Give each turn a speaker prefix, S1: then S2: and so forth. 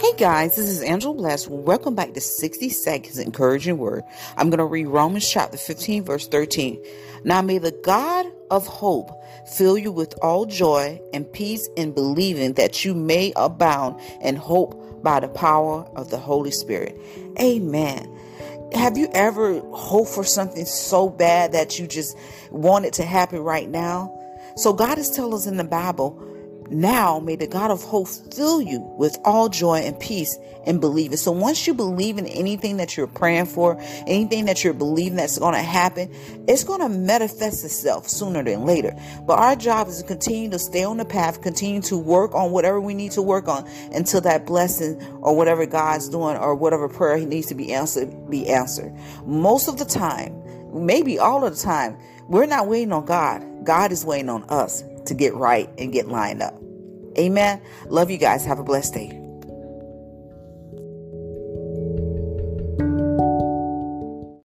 S1: Hey guys, this is Angela Bless. Welcome back to 60 Seconds Encouraging Word. I'm going to read Romans chapter 15, verse 13. Now may the God of hope fill you with all joy and peace in believing that you may abound in hope by the power of the Holy Spirit. Amen. Have you ever hoped for something so bad that you just want it to happen right now? So God is telling us in the Bible, now may the God of hope fill you with all joy and peace and believe it. So once you believe in anything that you're praying for, anything that you're believing that's going to happen, it's going to manifest itself sooner than later. But our job is to continue to stay on the path, continue to work on whatever we need to work on until that blessing or whatever God's doing or whatever prayer he needs to be answered be answered. Most of the time, maybe all of the time, we're not waiting on God. God is waiting on us to get right and get lined up. Amen. Love you guys. Have a blessed day.